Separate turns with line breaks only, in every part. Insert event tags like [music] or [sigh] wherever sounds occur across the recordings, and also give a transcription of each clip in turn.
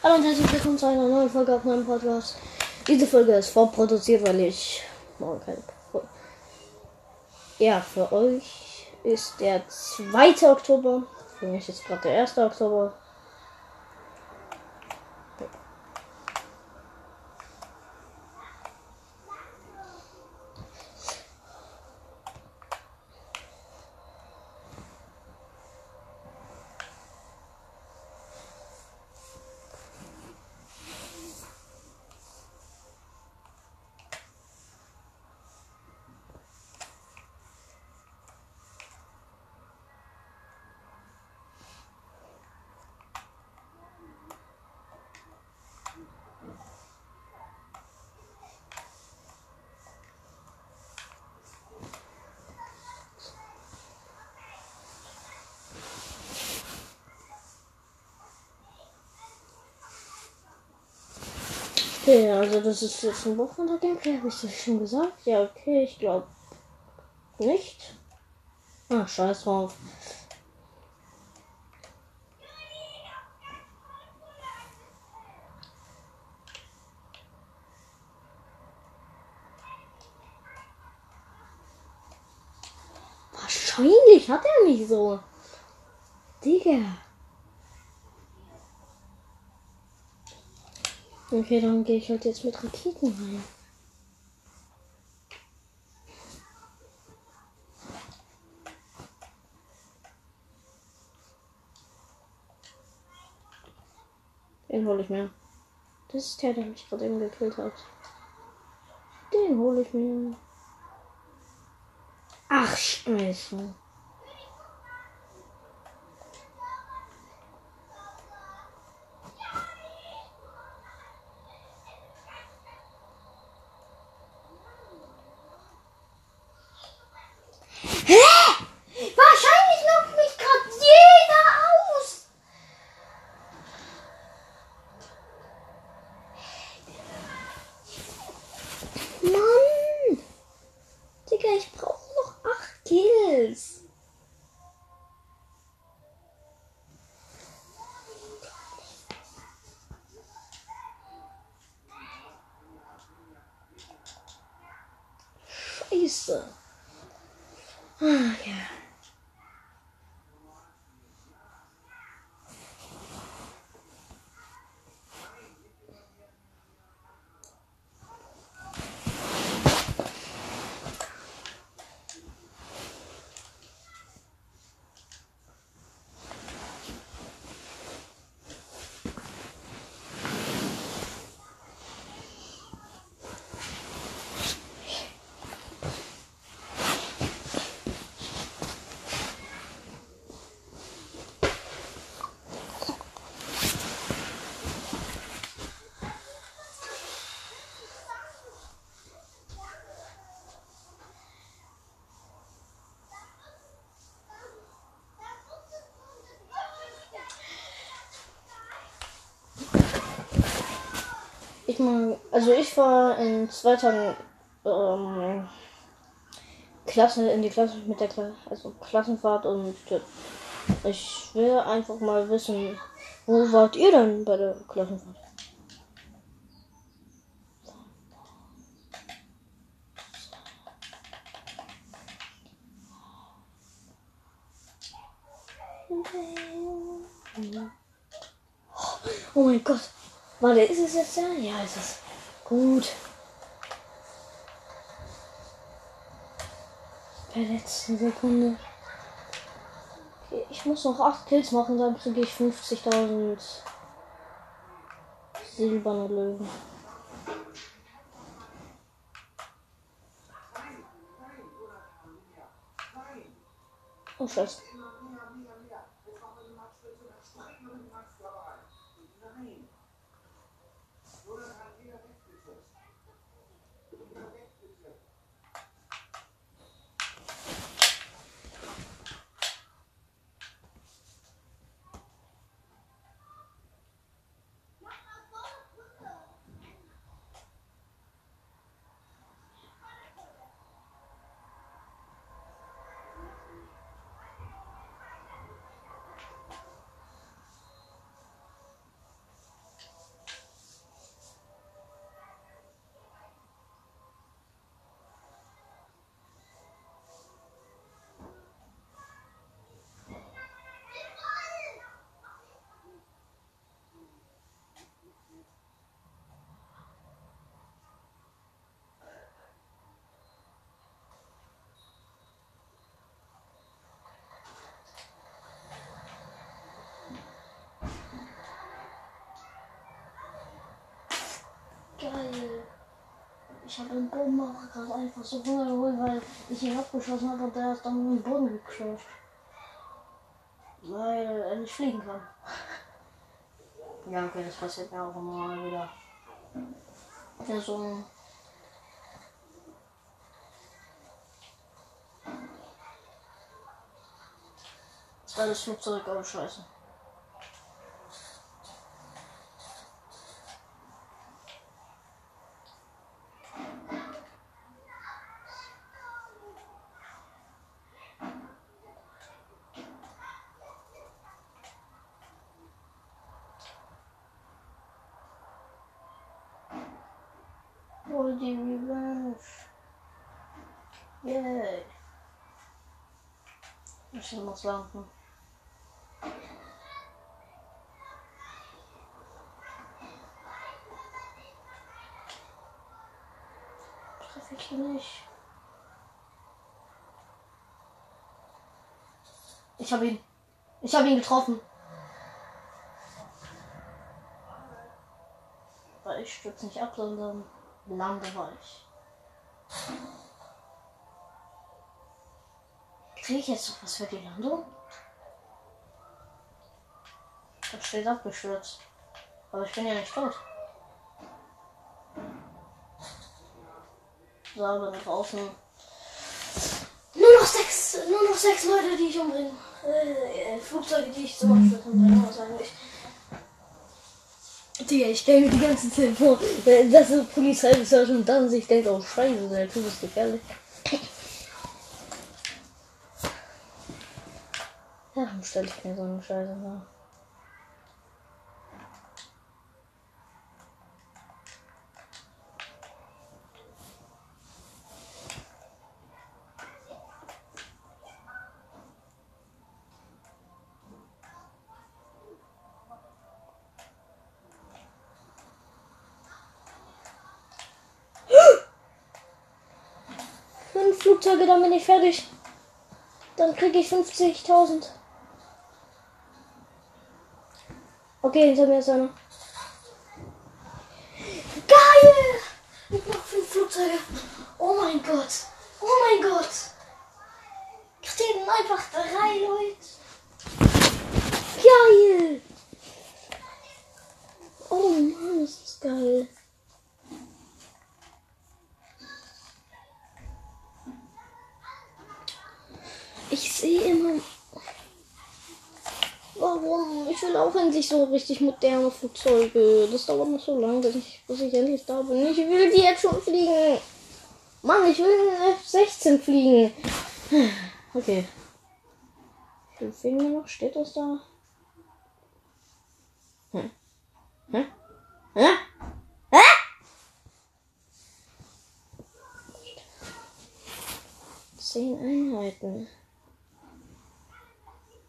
Hallo und herzlich willkommen zu einer neuen Folge auf meinem Podcast. Diese Folge ist vorproduziert, weil ich morgen keine. Ja, für euch ist der 2. Oktober. Für mich ist gerade der 1. Oktober. Okay, also das ist jetzt ein Wochenende-Gameplay, habe ich das schon gesagt? Ja, okay, ich glaube nicht. Ah, scheiß drauf. Wahrscheinlich hat er nicht so. Digga. Okay, dann gehe ich halt jetzt mit Raketen rein. Den hole ich mir. Das ist der, der mich gerade eben gekillt hat. Den hole ich mir. Ach, scheiße. Kills. Scheiße. Ah. Ich mal, also ich war in zwei Tagen ähm, Klasse in die Klasse mit der Klasse, also Klassenfahrt und ich will einfach mal wissen, wo wart ihr denn bei der Klassenfahrt? Oh mein Gott. Warte, ist es jetzt da? Ja, ist es. Gut. Per letzte Sekunde. Okay, ich muss noch 8 Kills machen, dann kriege ich 50.000 silberne Löwen. Oh, Scheiße. Geil. Ich habe den Bodenmacher gerade einfach so runtergeholt, weil ich ihn abgeschossen habe und der ist dann in den Boden gecrashed. Weil er nicht fliegen kann. [laughs] Ja, okay, das passiert mir auch immer mal wieder. Ja, so ein Das Flugzeug, oh scheiße. Oh, die Revenge. Yay. Ich muss landen. Treffe ich nicht. Ich habe ihn. Ich habe ihn getroffen. Weil ich stürze nicht ab, sondern lande weich. Kriege ich jetzt noch was für die Landung? Da steht abgestürzt. Aber ich bin ja nicht tot. So, aber da draußen. Nur noch sechs, nur noch sechs Leute, die ich umbringe. Äh, äh, Flugzeuge, die ich zum Abschluss umbringe, was eigentlich. Digga, ich stelle mir die ganze Zeit vor, äh, dass so Polizei ist und dann sich denkt, oh scheiße, der Typ ist gefährlich. Ja, warum stelle ich mir so eine Scheiße vor? Flugzeuge, dann bin ich fertig. Dann kriege ich 50.000. Okay, hinter mir ist einer. Geil! Ich noch fünf Flugzeuge. Oh mein Gott. Oh mein Gott. Kriegen einfach drei Leute. Geil! Oh Mann, ist das geil. Ich sehe immer. Warum? Ich will auch endlich so richtig moderne Flugzeuge. Das dauert noch so lange, bis ich, bis ich endlich da bin. Ich will die jetzt schon fliegen. Mann, ich will in F-16 fliegen. Okay. Wie viel fehlen mir noch? Steht das da? Hm. Hä? Hä? Hä? Zehn Einheiten.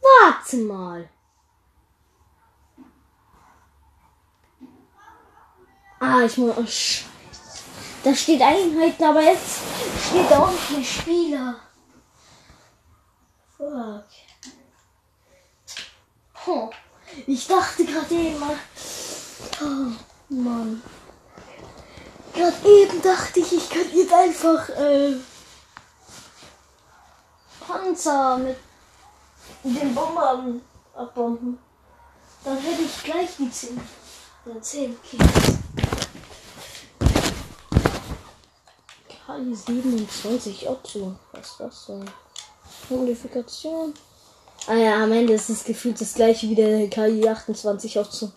Warte mal. Muss. Oh, Scheiße. Da steht Einheiten, aber jetzt steht auch nicht Spieler. Fuck. Oh, ich dachte gerade eben mal. Oh, Mann. Gerade eben dachte ich, ich könnte jetzt einfach äh, Panzer mit den Bombern abbomben. Dann hätte ich gleich die 10. Oder 10 Kills. KI27 Otto. Was ist das denn? Modifikation. Ah ja, am Ende ist es gefühlt das gleiche wie der KI28 Otto.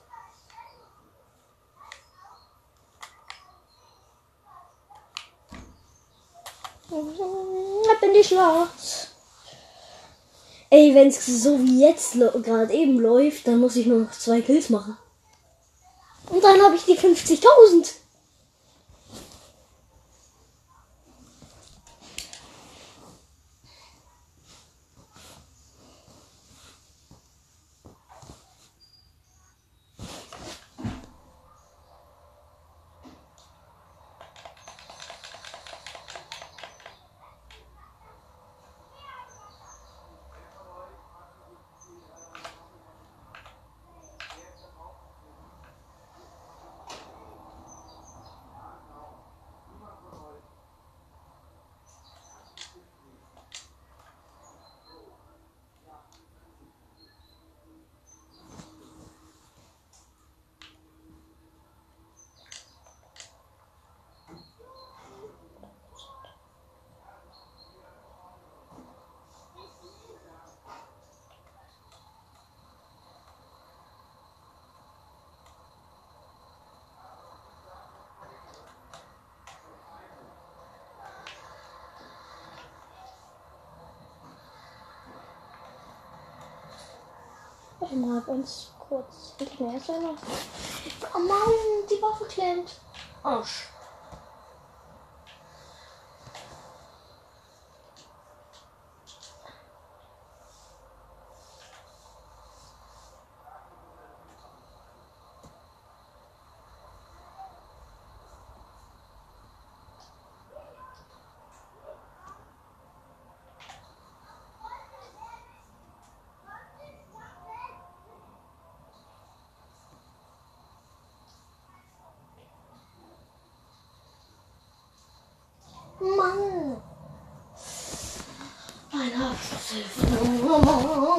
Ab in die Schlacht. Ey, wenn es so wie jetzt gerade eben läuft, dann muss ich nur noch zwei Kills machen. Und dann habe ich die 50.000. Warte mal, ganz kurz. Ich mir erst einmal. Oh Mann, die Waffe klemmt. Arsch. Oh,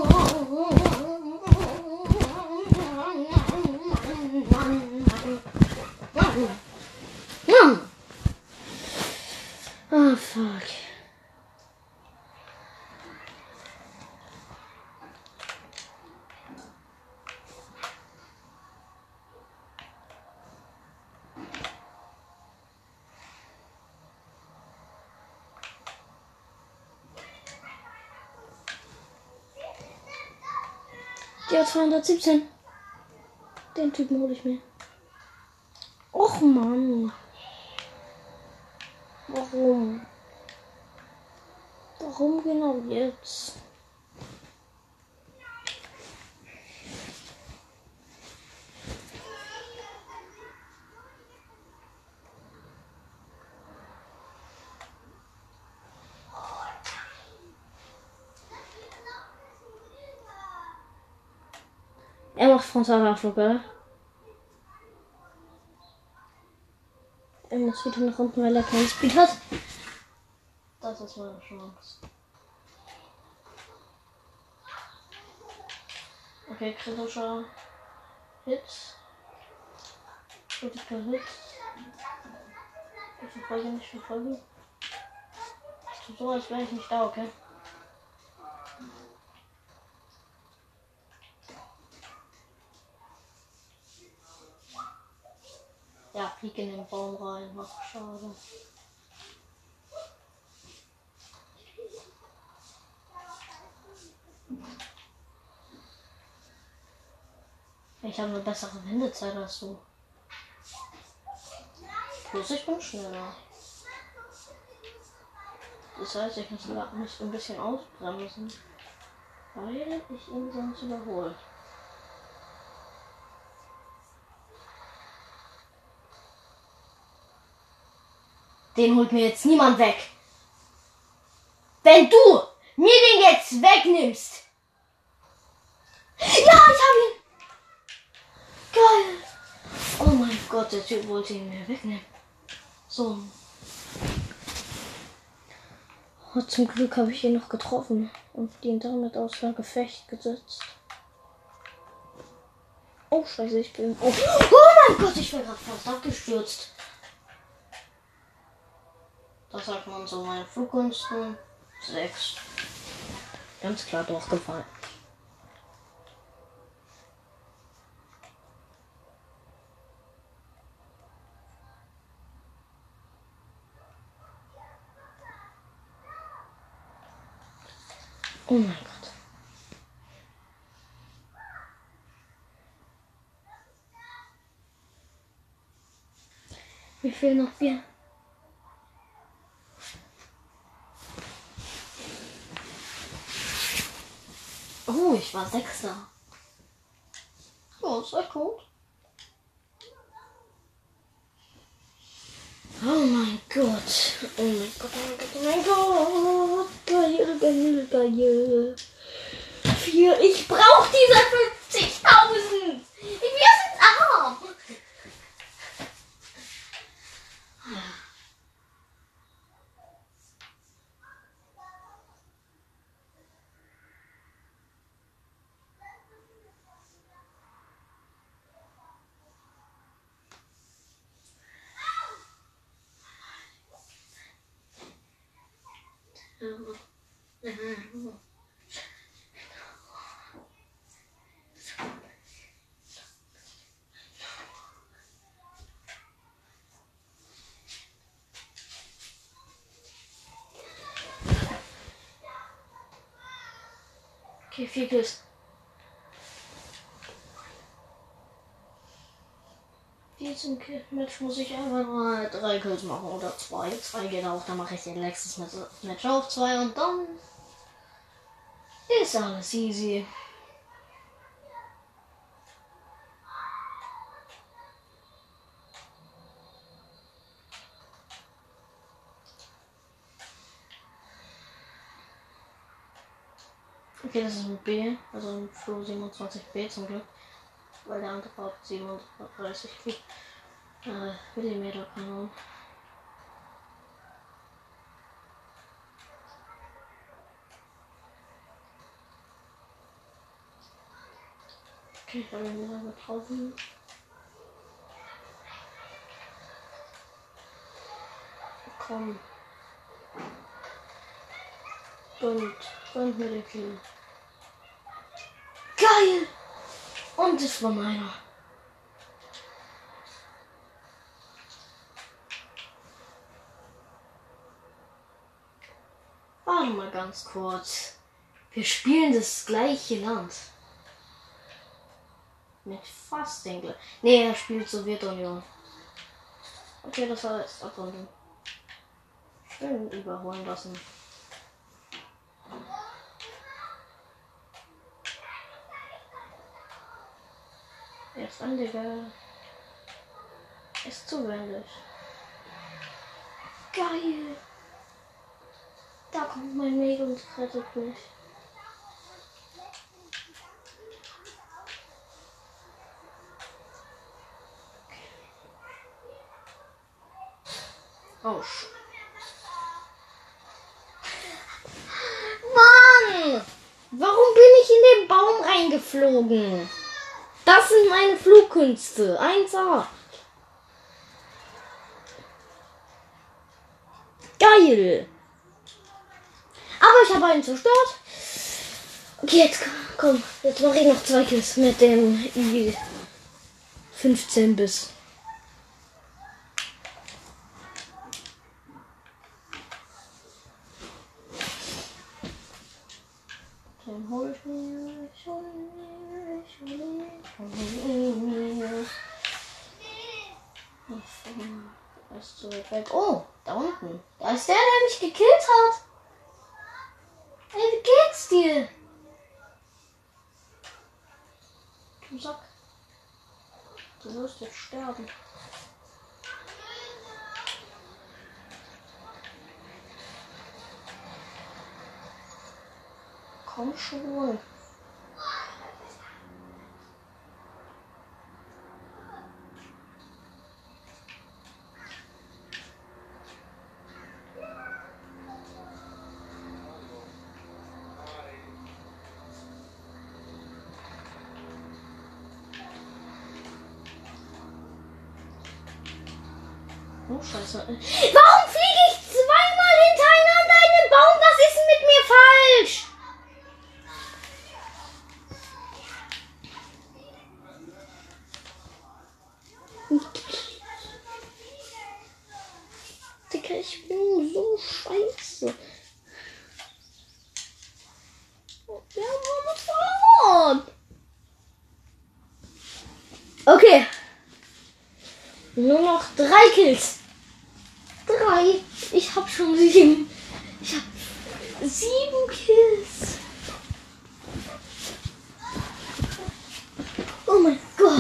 Ja, 217. Den Typen hole ich mir. Och Mann. Warum? Warum genau jetzt? Macht Frontalanflug, oder? Er muss wieder nach unten, weil er keinen Speed hat. Das ist meine Chance. Okay, kritischer Hit. Kritischer Hit. Ich verfolge nicht verfolgen. So, als wäre ich nicht da, okay? Ja, flieg in den Baum rein. Ach, schade. Ich habe eine bessere Wendezeit als du. Plus ich bin schneller. Das heißt, ich muss ein bisschen ausbremsen, weil ich ihn sonst überhole. Den holt mir jetzt niemand weg. Wenn du mir den jetzt wegnimmst. Ja, ich habe ihn. Geil. Oh mein Gott, der Typ wollte ihn mir wegnehmen. So. Oh, zum Glück habe ich ihn noch getroffen und ihn damit außer Gefecht gesetzt. Oh, scheiße, ich bin. Oh, oh mein Gott, ich bin gerade fast abgestürzt. Das sagt man so, meine Flugkunsten 6. Ganz klar durchgefallen. Oh mein Gott. Mir fehlen noch vier. Oh, ich war Sechster. Oh, ist echt gut. Oh mein Gott. Oh mein Gott, oh mein Gott, oh mein Gott. Geil, geil, geil. Vier. Ich brauch diese 50.000. Wir sind arm. Okay, viel Glück. Diesen Match muss ich einfach mal drei Kills machen oder zwei. Zwei geht auch, dann mache ich den nächsten Match auf zwei und dann ist alles easy. Okay, das ist ein B, also ein Flo 27B zum Glück. Weil der andere hat 37 äh, Millimeter Kanon. Okay, ich habe ihn wieder getroffen. Komm. Und, und mit dem Kill. Geil! Und es war meiner. Warte mal ganz kurz. Wir spielen das gleiche Land. Mit fast den gleichen. Nee, er spielt Sowjetunion. Okay, das war jetzt Abwandlung. Schön überholen lassen. Jetzt an, Digga. Ist zu wendig. Geil. Da kommt mein Weg und rettet mich. Oh, Mann! Warum bin ich in den Baum reingeflogen? Das sind meine Flugkünste. 1A. Geil. Aber ich habe einen zerstört. Okay, jetzt komm. Jetzt mache ich noch zwei Kills mit dem I 15 bis. Den hol ich mir, ich hol mir, ich hol mir, ich hol mir. Er ist so weit weg. Oh, da unten. Da ist der, der mich gekillt hat. Hey, wie geht's dir? Du Sack. Du wirst jetzt sterben. Komm schon. Oh, scheiße. Warum fliege ich zweimal hintereinander in den Baum? Was ist denn mit mir falsch? Digga, ich bin so scheiße. Uns verloren. Okay. Nur noch drei Kills. Drei. Ich hab schon sieben. Ich hab sieben Kills. Oh mein Gott.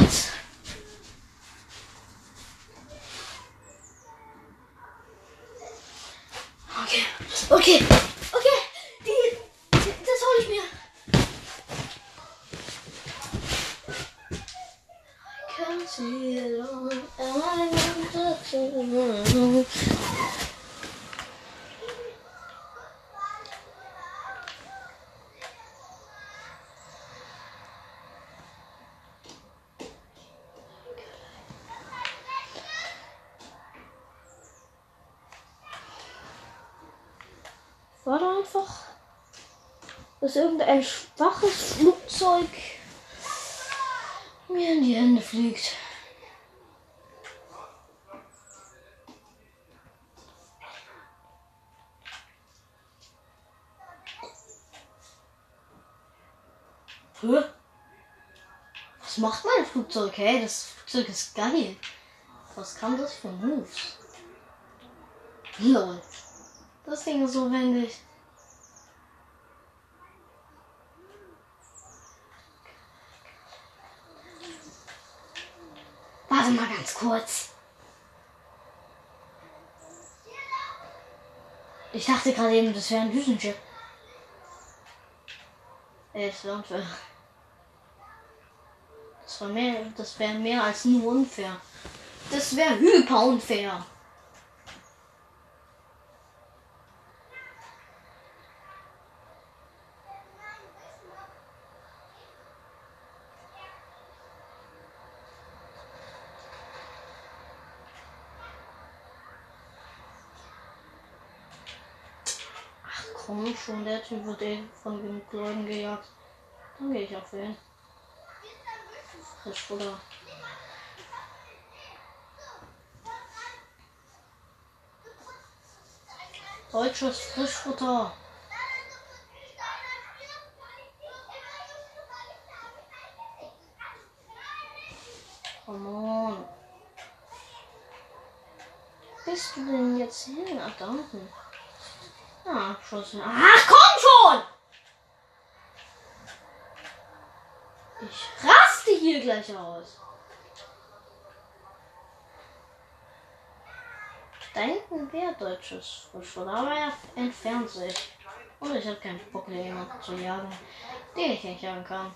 Okay. Okay. Okay. Die, die, das hol ich mir. Can't see it all, and I want to know. War da einfach, dass irgendein schwaches Flugzeug mir in die Hände fliegt. Hä? Was macht mein Flugzeug? Hey, das Flugzeug ist geil. Was kann das für Moves? Lol. Das Ding ist so wendig. Warte mal ganz kurz. Ich dachte gerade eben, das wäre ein Düsenchip. Ey, das wäre unfair. Das war mehr, das wäre mehr als nur unfair. Das wäre hyper unfair. Ach komm schon, der Typ wird eh von den Leuten gejagt. Dann gehe ich auf ihn. Frischfutter. Deutsches Frischfutter. Come on. Bist du denn jetzt hin? Ach, da unten. Ah, Schuss. Ach, komm schon! Ich raste hier gleich aus. Da hinten wäre deutsches Frischfutter, aber er entfernt sich. Und ich habe keinen Bock jemanden zu jagen, den ich nicht jagen kann.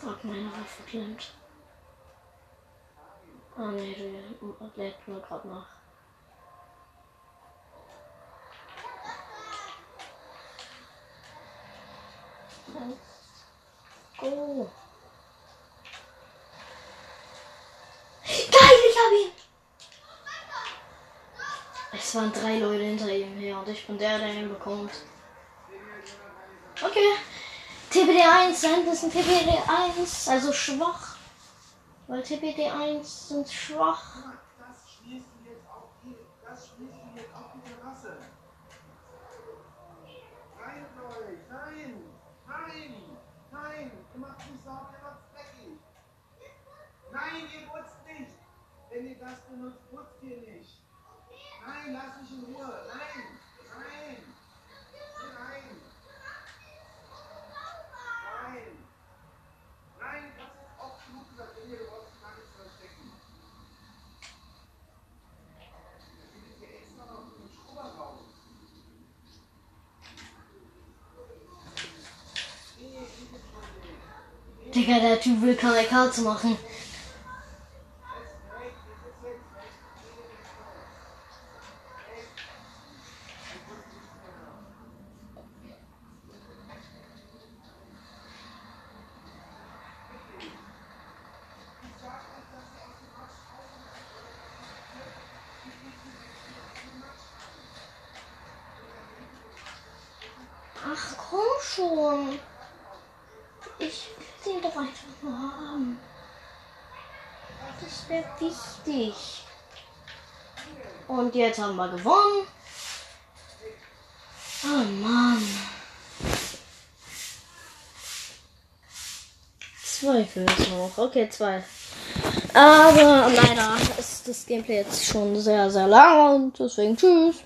Fuck, klemmt. Ah nee, du lädt nur gerade nach. 1, da ist ein TPD 1, also schwach. Weil TPD 1 sind schwach.
Das schließt jetzt jetzt auf die Terrasse. Nein, nein, nein, nein, ihr macht sauber, ihr macht dreckig. Nein, ihr putzt nicht. Wenn ihr das benutzt, putzt ihr nicht. Nein, lass mich in Ruhe, nein.
Digga, der Typ will Karikal zu machen. Ach komm schon. Ich doch einfach nur haben. Das wäre wichtig. Und jetzt haben wir gewonnen. Oh Mann. Zwei Kills noch. Okay, zwei. Aber leider ist das Gameplay jetzt schon sehr, sehr lang und deswegen tschüss.